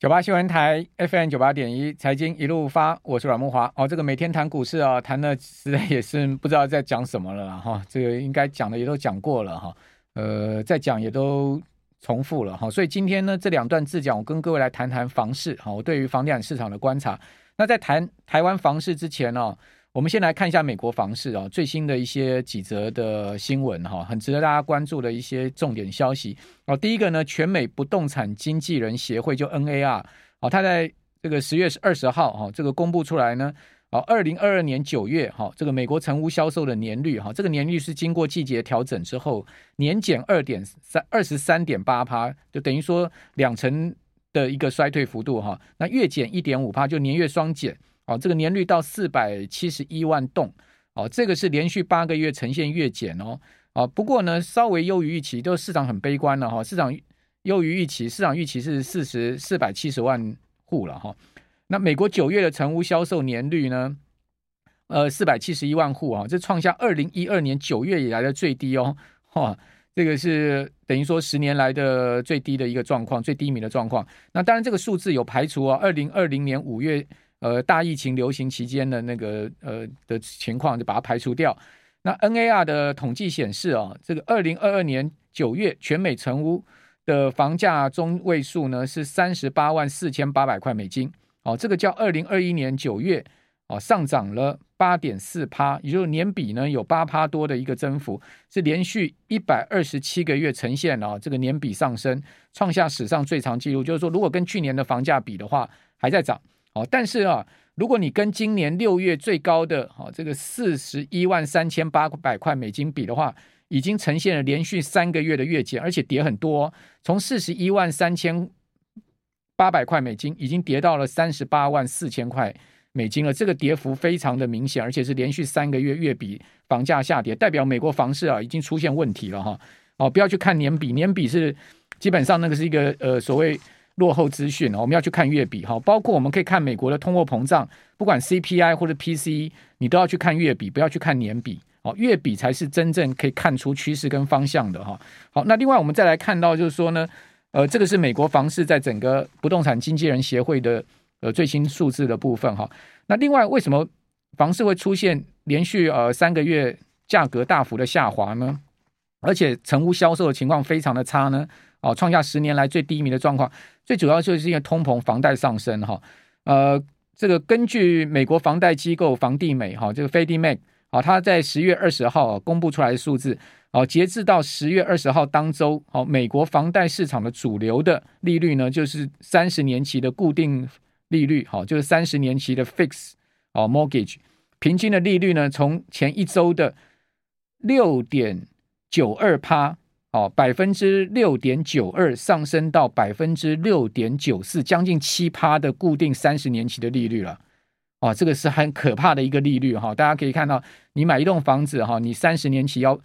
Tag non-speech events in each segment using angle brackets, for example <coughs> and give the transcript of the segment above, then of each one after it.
九八新闻台 FM 九八点一财经一路发，我是阮木华。哦，这个每天谈股市啊，谈的实在也是不知道在讲什么了哈。这个应该讲的也都讲过了哈，呃，再讲也都重复了哈。所以今天呢，这两段自讲，我跟各位来谈谈房市哈，我对于房地产市场的观察。那在谈台湾房市之前呢，我们先来看一下美国房市啊，最新的一些几则的新闻哈，很值得大家关注的一些重点消息哦。第一个呢，全美不动产经纪人协会就 NAR 哦，他在这个十月二十号哈，这个公布出来呢，哦，二零二二年九月哈，这个美国成屋销售的年率哈，这个年率是经过季节调整之后年减二点三二十三点八趴，就等于说两成的一个衰退幅度哈，那月减一点五趴，就年月双减。哦，这个年率到四百七十一万栋，哦，这个是连续八个月呈现月减哦，啊，不过呢，稍微优于预期，都市场很悲观了哈，市场优于预期，市场预期是四十四百七十万户了哈。那美国九月的成屋销售年率呢，呃，四百七十一万户啊，这创下二零一二年九月以来的最低哦，哈，这个是等于说十年来的最低的一个状况，最低迷的状况。那当然，这个数字有排除啊，二零二零年五月。呃，大疫情流行期间的那个呃的情况，就把它排除掉。那 NAR 的统计显示啊，这个二零二二年九月全美成屋的房价中位数呢是三十八万四千八百块美金。哦，这个较二零二一年九月哦上涨了八点四趴，也就是年比呢有八趴多的一个增幅，是连续一百二十七个月呈现了这个年比上升，创下史上最长纪录。就是说，如果跟去年的房价比的话，还在涨。哦，但是啊，如果你跟今年六月最高的哈这个四十一万三千八百块美金比的话，已经呈现了连续三个月的月减，而且跌很多，从四十一万三千八百块美金已经跌到了三十八万四千块美金了，这个跌幅非常的明显，而且是连续三个月月比房价下跌，代表美国房市啊已经出现问题了哈。哦，不要去看年比，年比是基本上那个是一个呃所谓。落后资讯哦，我们要去看月比哈，包括我们可以看美国的通货膨胀，不管 CPI 或者 PCE，你都要去看月比，不要去看年比哦。月比才是真正可以看出趋势跟方向的哈。好，那另外我们再来看到就是说呢，呃，这个是美国房市在整个不动产经纪人协会的呃最新数字的部分哈。那另外为什么房市会出现连续呃三个月价格大幅的下滑呢？而且成屋销售的情况非常的差呢？哦，创下十年来最低迷的状况，最主要就是因为通膨、房贷上升哈。呃，这个根据美国房贷机构房地美哈，这个 Fedi Mac 啊，他在十月二十号公布出来的数字，哦，截至到十月二十号当周，哦，美国房贷市场的主流的利率呢，就是三十年期的固定利率，好，就是三十年期的 fix 哦 mortgage，平均的利率呢，从前一周的六点九二趴。哦，百分之六点九二上升到百分之六点九四，将近七趴的固定三十年期的利率了。哦，这个是很可怕的一个利率哈。大家可以看到，你买一栋房子哈，你三十年期要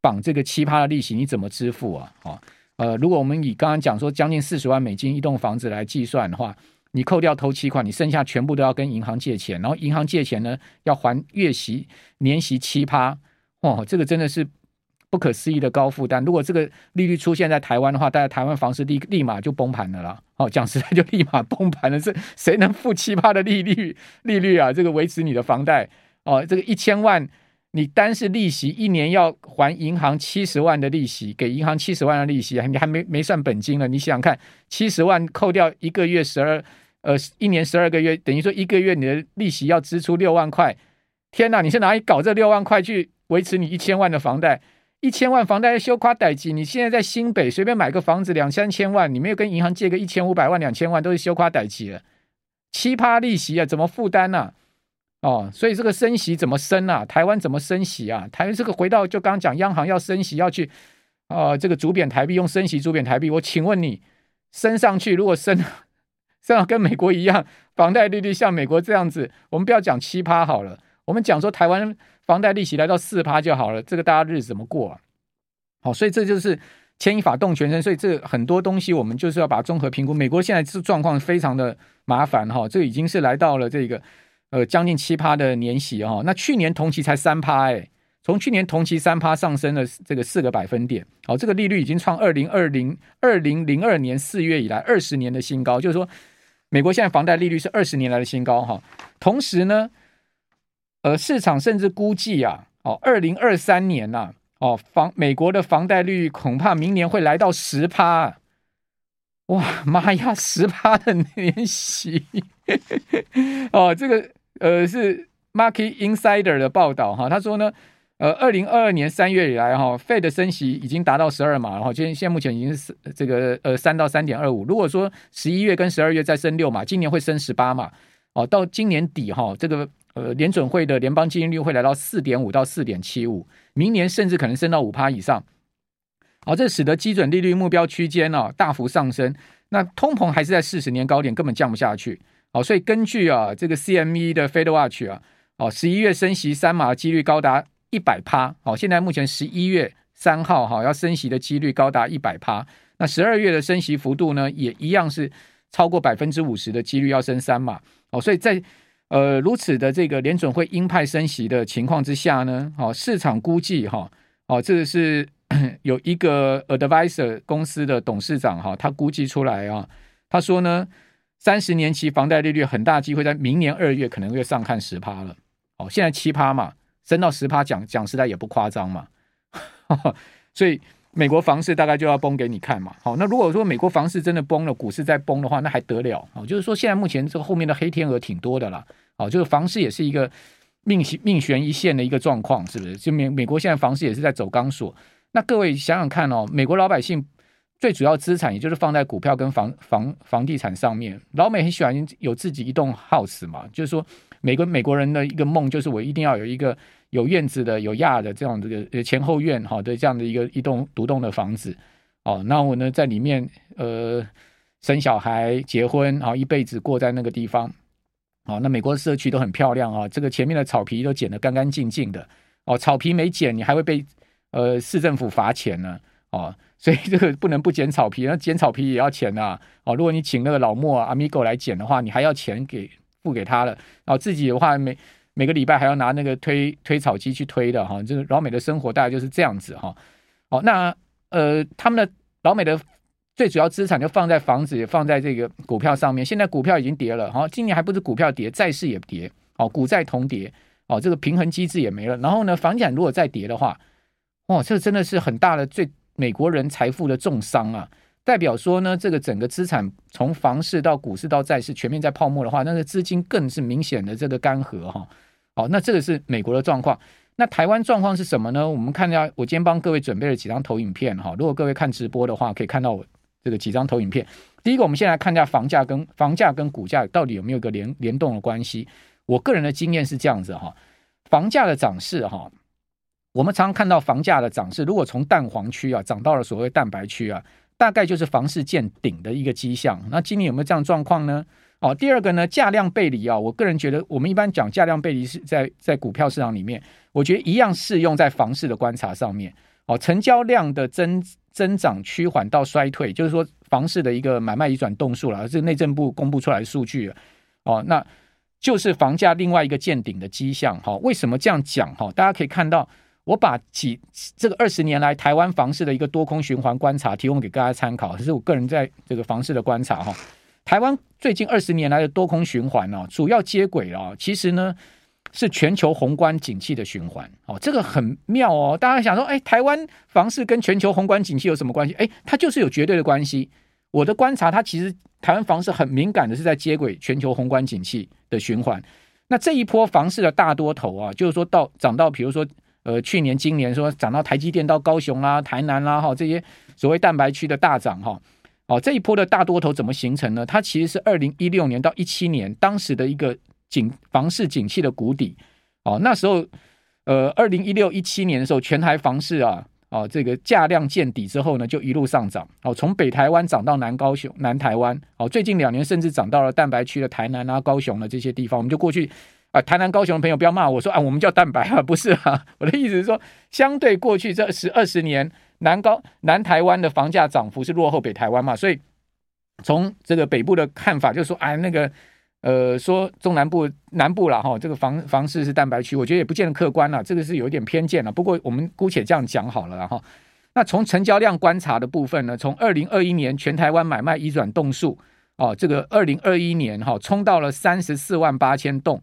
绑这个七趴的利息，你怎么支付啊？哦，呃，如果我们以刚刚讲说将近四十万美金一栋房子来计算的话，你扣掉头期款，你剩下全部都要跟银行借钱，然后银行借钱呢要还月息年息七趴，哦，这个真的是。不可思议的高负担，如果这个利率出现在台湾的话，大家台湾房市立立马就崩盘了啦。哦，讲实在就立马崩盘了，是谁能付七八的利率利率啊？这个维持你的房贷哦，这个一千万，你单是利息一年要还银行七十万的利息，给银行七十万的利息，你还没没算本金了。你想想看，七十万扣掉一个月十二，呃，一年十二个月，等于说一个月你的利息要支出六万块。天哪，你是哪里搞这六万块去维持你一千万的房贷？一千万房贷修夸代记，你现在在新北随便买个房子两三千万，你没有跟银行借个一千五百万两千万，都是修夸代记了。七趴利息啊，怎么负担呢？哦，所以这个升息怎么升啊？台湾怎么升息啊？台湾这个回到就刚刚讲，央行要升息要去啊、呃，这个主贬台币用升息主贬台币。我请问你，升上去如果升 <laughs> 升到跟美国一样，房贷利率像美国这样子，我们不要讲七趴好了，我们讲说台湾。房贷利息来到四趴就好了，这个大家日子怎么过啊？好，所以这就是牵一发动全身，所以这很多东西我们就是要把综合评估。美国现在这状况非常的麻烦哈，这已经是来到了这个呃将近七趴的年息哈，那去年同期才三趴哎，从去年同期三趴上升了这个四个百分点，好，这个利率已经创二零二零二零零二年四月以来二十年的新高，就是说美国现在房贷利率是二十年来的新高哈。同时呢，呃，市场甚至估计啊，哦，二零二三年呐、啊，哦，房美国的房贷率恐怕明年会来到十趴。哇妈呀，十趴的年息哦，这个呃是 Market Insider 的报道哈，他说呢。呃，二零二二年三月以来，哈，Fed 的升息已经达到十二码了，哈，现现目前已经是这个呃三到三点二五。如果说十一月跟十二月再升六码，今年会升十八码，哦，到今年底哈，这个呃联准会的联邦基金率会来到四点五到四点七五，明年甚至可能升到五趴以上。好，这使得基准利率目标区间呢大幅上升，那通膨还是在四十年高点，根本降不下去。好，所以根据啊这个 CME 的 Fed Watch 啊，哦，十一月升息三码的几率高达。一百趴，好，现在目前十一月三号哈要升息的几率高达一百趴，那十二月的升息幅度呢，也一样是超过百分之五十的几率要升三码，哦，所以在呃如此的这个联准会鹰派升息的情况之下呢，哦，市场估计哈，哦，这个是 <coughs> 有一个 advisor 公司的董事长哈，他估计出来啊，他说呢，三十年期房贷利率很大机会在明年二月可能会上看十趴了，哦，现在七趴嘛。升到十趴，讲讲实在也不夸张嘛，<laughs> 所以美国房市大概就要崩给你看嘛。好，那如果说美国房市真的崩了，股市再崩的话，那还得了？哦，就是说现在目前这个后面的黑天鹅挺多的啦。哦，就是房市也是一个命命悬一线的一个状况，是不是？就美美国现在房市也是在走钢索。那各位想想看哦，美国老百姓最主要资产也就是放在股票跟房房房地产上面。老美很喜欢有自己一栋 house 嘛，就是说。每个美国人的一个梦就是我一定要有一个有院子的、有亚的这样这个前后院好的这样的一个一栋独栋的房子哦。那我呢在里面呃生小孩、结婚啊，一辈子过在那个地方。哦，那美国社区都很漂亮啊，这个前面的草皮都剪得干干净净的哦。草皮没剪，你还会被呃市政府罚钱呢哦。所以 <laughs> 这个不能不剪草皮，那剪草皮也要钱啊哦。如果你请那个老莫阿米狗来剪的话，你还要钱给。付给他了，然后自己的话每每个礼拜还要拿那个推推草机去推的哈，这个老美的生活大概就是这样子哈。哦，那呃，他们的老美的最主要资产就放在房子，也放在这个股票上面。现在股票已经跌了哈，今年还不是股票跌，债市也跌，哦，股债同跌，哦，这个平衡机制也没了。然后呢，房产如果再跌的话，哇，这真的是很大的最美国人财富的重伤啊。代表说呢，这个整个资产从房市到股市到债市全面在泡沫的话，那个资金更是明显的这个干涸哈。好，那这个是美国的状况。那台湾状况是什么呢？我们看一下，我今天帮各位准备了几张投影片哈。如果各位看直播的话，可以看到我这个几张投影片。第一个，我们先来看一下房价跟房价跟股价到底有没有一个联联动的关系。我个人的经验是这样子哈，房价的涨势哈，我们常常看到房价的涨势，如果从蛋黄区啊涨到了所谓蛋白区啊。大概就是房市见顶的一个迹象。那今年有没有这样状况呢？哦，第二个呢，价量背离啊，我个人觉得，我们一般讲价量背离是在在股票市场里面，我觉得一样适用在房市的观察上面。哦，成交量的增增长趋缓到衰退，就是说房市的一个买卖移转动数了，这是内政部公布出来的数据。哦，那就是房价另外一个见顶的迹象。哈，为什么这样讲？哈，大家可以看到。我把几这个二十年来台湾房市的一个多空循环观察提供给大家参考，这是我个人在这个房市的观察哈。台湾最近二十年来的多空循环呢，主要接轨啊，其实呢是全球宏观景气的循环哦，这个很妙哦。大家想说，哎，台湾房市跟全球宏观景气有什么关系？哎，它就是有绝对的关系。我的观察，它其实台湾房市很敏感的是在接轨全球宏观景气的循环。那这一波房市的大多头啊，就是说到涨到，比如说。呃，去年、今年说涨到台积电到高雄啦、台南啦，哈，这些所谓蛋白区的大涨，哈，哦，这一波的大多头怎么形成呢？它其实是二零一六年到一七年当时的一个景房市景气的谷底，哦，那时候，呃，二零一六一七年的时候，全台房市啊，哦，这个价量见底之后呢，就一路上涨，哦，从北台湾涨到南高雄、南台湾，哦，最近两年甚至涨到了蛋白区的台南啊、高雄的这些地方，我们就过去。啊，台南、高雄的朋友不要骂我说啊，我们叫蛋白啊，<laughs> 不是啊。我的意思是说，相对过去这十二十年，南高南台湾的房价涨幅是落后北台湾嘛，所以从这个北部的看法，就是说，哎，那个呃，说中南部南部了哈，这个房房市是蛋白区，我觉得也不见得客观了，这个是有一点偏见了。不过我们姑且这样讲好了哈。那从成交量观察的部分呢，从二零二一年全台湾买卖移转栋数。哦，这个二零二一年哈、哦，冲到了三十四万八千栋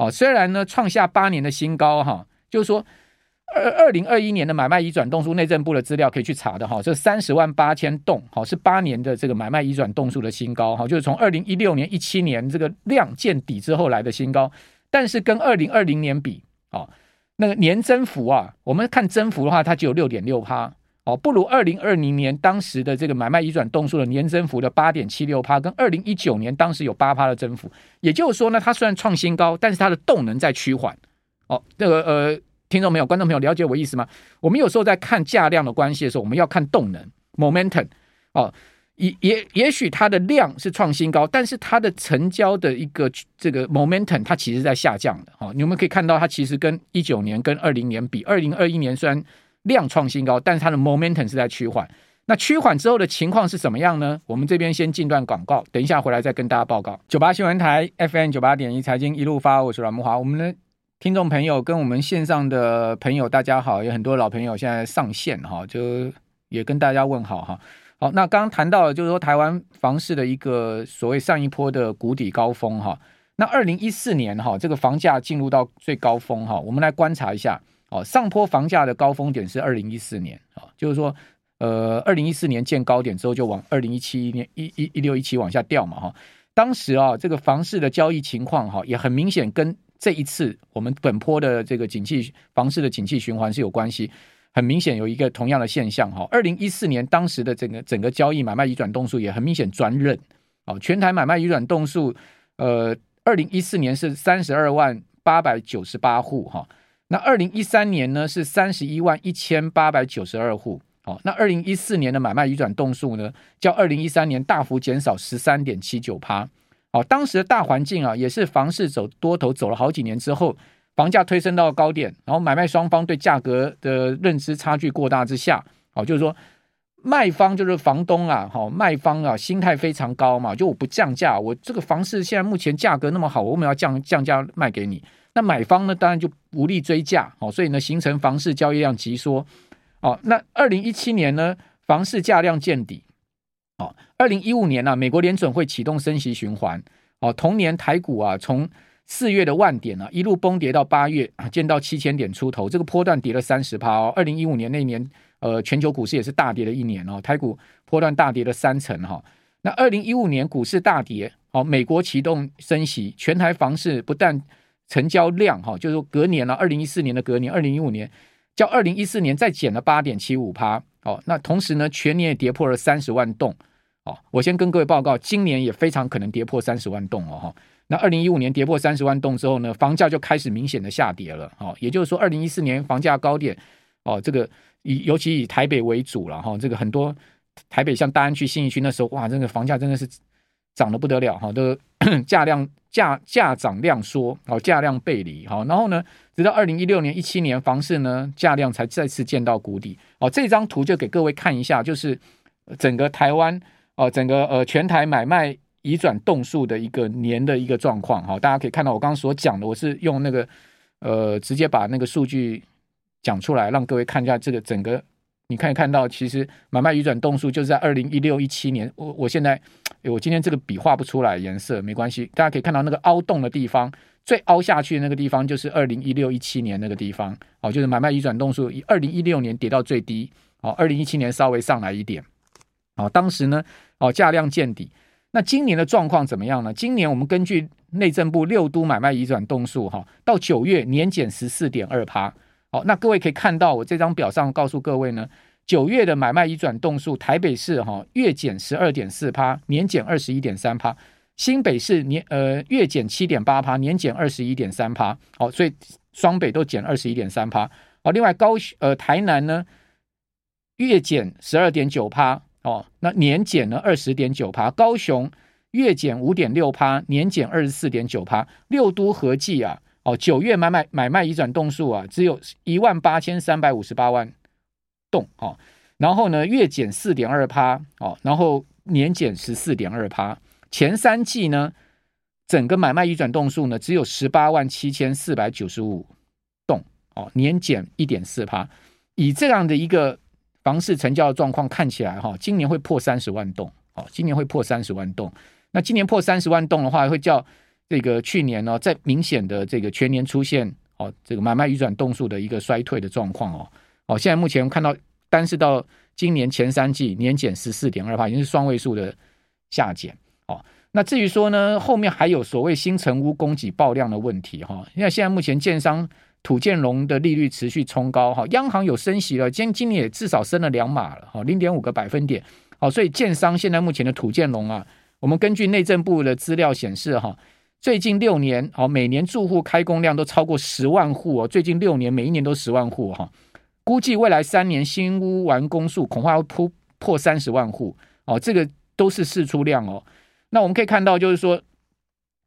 哦，虽然呢创下八年的新高哈、就是说二二零二一年的买卖移转动数，内政部的资料可以去查的哈、哦，这三十万八千栋好、是八年的这个买卖移转动数的新高哈、就是从二零一六年一七年这个量见底之后来的新高，但是跟二零二零年比哦，那个年增幅啊，我们看增幅的话，它只有六点六趴。不如二零二零年当时的这个买卖移转动数的年增幅的八点七六趴，跟二零一九年当时有八趴的增幅。也就是说呢，它虽然创新高，但是它的动能在趋缓。哦，这个呃，听众朋友、观众朋友了解我意思吗？我们有时候在看价量的关系的时候，我们要看动能 （momentum）。哦，也也也许它的量是创新高，但是它的成交的一个这个 momentum 它其实在下降的。哦，你们可以看到，它其实跟一九年、跟二零年比，二零二一年虽然量创新高，但是它的 momentum 是在趋缓。那趋缓之后的情况是怎么样呢？我们这边先进段广告，等一下回来再跟大家报告。九八新闻台 FM 九八点一财经一路发，我是阮慕华。我们的听众朋友跟我们线上的朋友，大家好，有很多老朋友现在上线哈，就也跟大家问好哈。好，那刚刚谈到了，就是说台湾房市的一个所谓上一波的谷底高峰哈。那二零一四年哈，这个房价进入到最高峰哈，我们来观察一下。哦，上坡房价的高峰点是二零一四年啊，就是说，呃，二零一四年见高点之后就往二零一七年一一一六一七往下掉嘛哈。当时啊，这个房市的交易情况哈，也很明显跟这一次我们本坡的这个景气房市的景气循环是有关系，很明显有一个同样的现象哈。二零一四年当时的整个整个交易买卖移转动数也很明显转冷哦，全台买卖移转动数，呃，二零一四年是三十二万八百九十八户哈。那二零一三年呢是三十一万一千八百九十二户，哦，那二零一四年的买卖移转栋数呢，较二零一三年大幅减少十三点七九趴，哦，当时的大环境啊，也是房市走多头走了好几年之后，房价推升到高点，然后买卖双方对价格的认知差距过大之下，哦，就是说卖方就是房东啊，好，卖方啊心态非常高嘛，就我不降价，我这个房市现在目前价格那么好，我为什么要降降价卖给你？那买方呢，当然就无力追价，哦，所以呢，形成房市交易量急缩，哦，那二零一七年呢，房市价量见底，哦，二零一五年呢，美国联准会启动升息循环，哦，同年台股啊，从四月的万点啊，一路崩跌到八月啊，见到七千点出头，这个波段跌了三十趴哦。二零一五年那年，呃，全球股市也是大跌的一年哦，台股波段大跌了三成哈，那二零一五年股市大跌，哦，美国启动升息，全台房市不但成交量哈，就是说隔年了，二零一四年的隔年，二零一五年，较二零一四年再减了八点七五趴。哦，那同时呢，全年也跌破了三十万栋。哦，我先跟各位报告，今年也非常可能跌破三十万栋哦。那二零一五年跌破三十万栋之后呢，房价就开始明显的下跌了。哦，也就是说，二零一四年房价高点，哦，这个以尤其以台北为主了哈，这个很多台北像大安区、信义区那时候，哇，这个房价真的是涨得不得了哈，都 <coughs> 价量。价价涨量缩，哦，价量背离，好，然后呢，直到二零一六年、一七年，房市呢价量才再次见到谷底，哦，这张图就给各位看一下，就是整个台湾，哦，整个呃全台买卖移转栋数的一个年的一个状况，哈，大家可以看到我刚刚所讲的，我是用那个呃直接把那个数据讲出来，让各位看一下这个整个。你可以看到，其实买卖移转栋数就是在二零一六一七年。我我现在，我今天这个笔画不出来颜色，没关系。大家可以看到那个凹洞的地方，最凹下去的那个地方就是二零一六一七年那个地方。哦，就是买卖移转动数以二零一六年跌到最低，哦，二零一七年稍微上来一点。哦，当时呢，哦，价量见底。那今年的状况怎么样呢？今年我们根据内政部六都买卖移转动数，哈，到九月年减十四点二趴。好，那各位可以看到，我这张表上告诉各位呢，九月的买卖移转动数，台北市哈月减十二点四趴，年减二十一点三趴；新北市年呃月减七点八趴，年减二十一点三趴。好，所以双北都减二十一点三趴。哦，另外高呃台南呢月减十二点九趴，哦，那年减了二十点九趴。高雄月减五点六趴，年减二十四点九趴。六都合计啊。哦，九月买卖买卖移转动数啊，只有一万八千三百五十八万动哦，然后呢，月减四点二趴哦，然后年减十四点二趴。前三季呢，整个买卖移转动数呢，只有十八万七千四百九十五栋哦，年减一点四趴。以这样的一个房市成交的状况看起来哈，今年会破三十万栋哦，今年会破三十万栋。那今年破三十万栋的话，会叫这个去年呢，在明显的这个全年出现哦，这个买卖移转动数的一个衰退的状况哦。哦，现在目前看到单是到今年前三季年减十四点二趴，已经是双位数的下减。哦，那至于说呢，后面还有所谓新成屋供给爆量的问题哈。因为现在目前建商土建融的利率持续冲高哈，央行有升息了，今今年也至少升了两码了哈，零点五个百分点。好，所以建商现在目前的土建融啊。我们根据内政部的资料显示，哈，最近六年，哦，每年住户开工量都超过十万户哦。最近六年，每一年都十万户哈。估计未来三年新屋完工数恐怕要突破三十万户哦。这个都是释出量哦。那我们可以看到，就是说，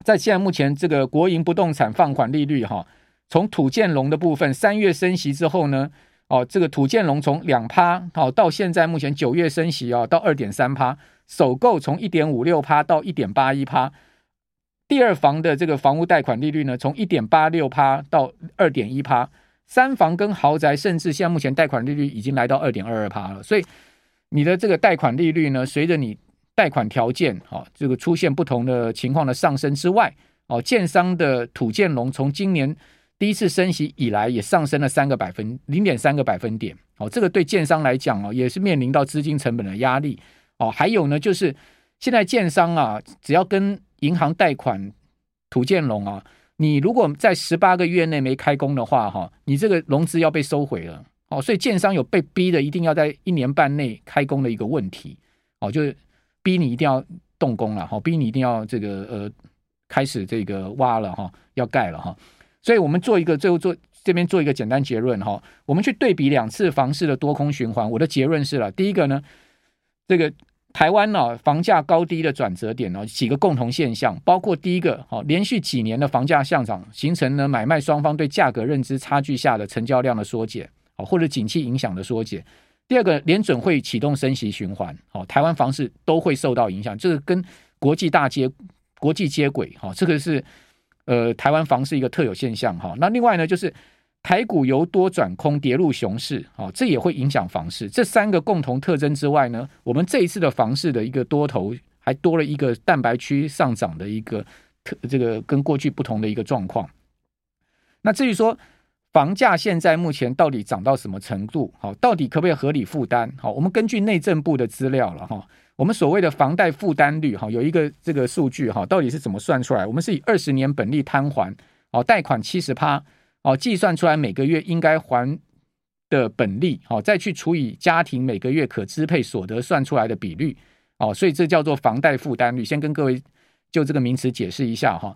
在现在目前这个国营不动产放款利率哈，从土建龙的部分三月升息之后呢，哦，这个土建龙从两趴好到现在目前九月升息啊，到二点三趴。首购从一点五六趴到一点八一趴，第二房的这个房屋贷款利率呢，从一点八六趴到二点一趴，三房跟豪宅甚至现在目前贷款利率已经来到二点二二趴了。所以你的这个贷款利率呢，随着你贷款条件哦，这个出现不同的情况的上升之外，哦，建商的土建融从今年第一次升息以来，也上升了三个百分零点三个百分点。哦，这个对建商来讲哦，也是面临到资金成本的压力。哦，还有呢，就是现在建商啊，只要跟银行贷款土建融啊，你如果在十八个月内没开工的话，哈，你这个融资要被收回了。哦，所以建商有被逼的，一定要在一年半内开工的一个问题。哦，就是逼你一定要动工了，哈，逼你一定要这个呃开始这个挖了哈，要盖了哈。所以我们做一个最后做这边做一个简单结论哈，我们去对比两次房市的多空循环，我的结论是了，第一个呢。这个台湾呢、啊，房价高低的转折点呢，几个共同现象，包括第一个，哈，连续几年的房价上涨，形成了买卖双方对价格认知差距下的成交量的缩减，或者景气影响的缩减。第二个，联准会启动升息循环，好，台湾房市都会受到影响，这个跟国际大接国际接轨，哈，这个是呃台湾房市一个特有现象，哈。那另外呢，就是。台股由多转空，跌入熊市，哦，这也会影响房市。这三个共同特征之外呢，我们这一次的房市的一个多头，还多了一个蛋白区上涨的一个特，这个跟过去不同的一个状况。那至于说房价现在目前到底涨到什么程度，好，到底可不可以合理负担？好，我们根据内政部的资料了哈，我们所谓的房贷负担率哈，有一个这个数据哈，到底是怎么算出来？我们是以二十年本利摊还，哦，贷款七十趴。哦，计算出来每个月应该还的本利，哦，再去除以家庭每个月可支配所得算出来的比率，哦，所以这叫做房贷负担率。先跟各位就这个名词解释一下哈。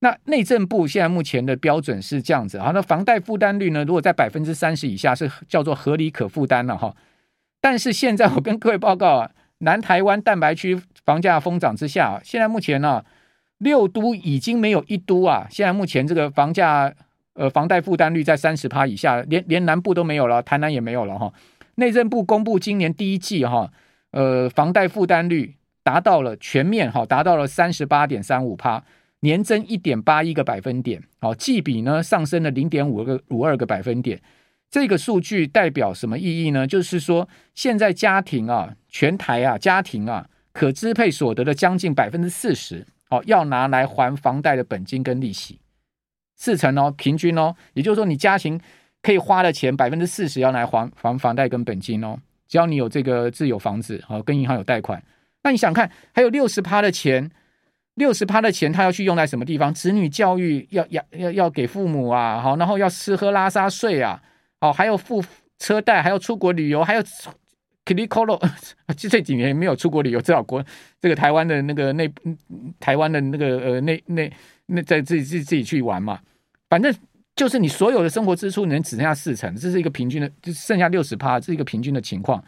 那内政部现在目前的标准是这样子，好，那房贷负担率呢，如果在百分之三十以下是叫做合理可负担了哈。但是现在我跟各位报告啊，南台湾蛋白区房价疯涨之下，现在目前呢，六都已经没有一都啊，现在目前这个房价。呃，房贷负担率在三十趴以下，连连南部都没有了，台南也没有了哈。内政部公布今年第一季哈，呃，房贷负担率达到了全面哈，达到了三十八点三五趴，年增一点八一个百分点，好，季比呢上升了零点五个五二个百分点。这个数据代表什么意义呢？就是说，现在家庭啊，全台啊，家庭啊，可支配所得的将近百分之四十，哦，要拿来还房贷的本金跟利息。四成哦，平均哦，也就是说，你家庭可以花的钱百分之四十要来还还房贷跟本金哦。只要你有这个自有房子，哦，跟银行有贷款，那你想看还有六十趴的钱，六十趴的钱他要去用在什么地方？子女教育要要要要给父母啊，好，然后要吃喝拉撒睡啊，好，还要付车贷，还要出国旅游，还有 Kilikolo，这 <laughs> 这几年没有出国旅游，至少国这个台湾的那个那台湾的那个呃那那那在自己自己自己去玩嘛。反正就是你所有的生活支出，能只剩下四成，这是一个平均的，就剩下六十趴，这是一个平均的情况。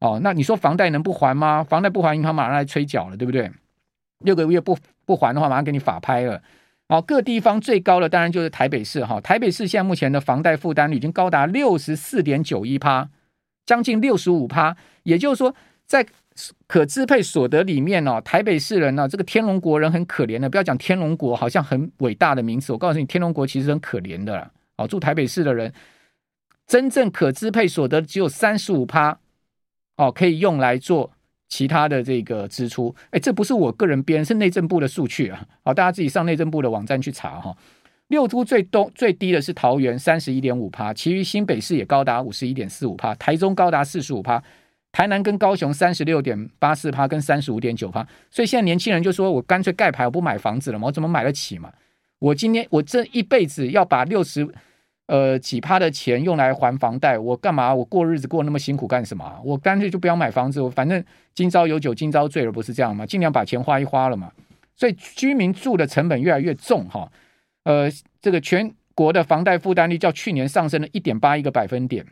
哦，那你说房贷能不还吗？房贷不还，银行马上来催缴了，对不对？六个月不不还的话，马上给你法拍了。哦，各地方最高的当然就是台北市哈，台北市现在目前的房贷负担率已经高达六十四点九一趴，将近六十五趴，也就是说在。可支配所得里面哦，台北市人呢、这个天龙国人很可怜的。不要讲天龙国，好像很伟大的名词。我告诉你，天龙国其实很可怜的啦。哦，住台北市的人，真正可支配所得只有三十五趴，哦，可以用来做其他的这个支出，哎，这不是我个人编，是内政部的数据啊。好，大家自己上内政部的网站去查哈。六都最东最低的是桃园三十一点五趴，其余新北市也高达五十一点四五趴，台中高达四十五趴，台南跟高雄三十六点八四趴跟三十五点九趴。所以现在年轻人就说，我干脆盖牌，我不买房子了嘛，我怎么买得起嘛？我今天我这一辈子要把六十。呃，几趴的钱用来还房贷，我干嘛？我过日子过那么辛苦干什么？我干脆就不要买房子，我反正今朝有酒今朝醉了，不是这样吗？尽量把钱花一花了嘛。所以居民住的成本越来越重哈。呃，这个全国的房贷负担率较去年上升了一点八一个百分点，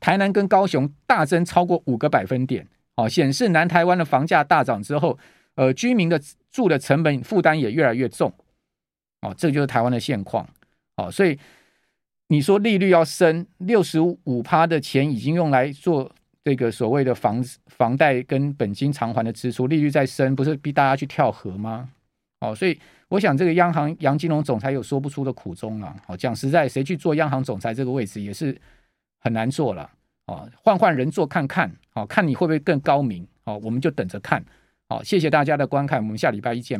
台南跟高雄大增超过五个百分点，哦，显示南台湾的房价大涨之后，呃，居民的住的成本负担也越来越重，哦，这就是台湾的现况，哦，所以。你说利率要升六十五趴的钱已经用来做这个所谓的房房贷跟本金偿还的支出，利率再升，不是逼大家去跳河吗？哦，所以我想这个央行杨金龙总裁有说不出的苦衷啊。哦，讲实在，谁去做央行总裁这个位置也是很难做了。哦，换换人做看看，哦，看你会不会更高明。哦，我们就等着看。好，谢谢大家的观看，我们下礼拜一见。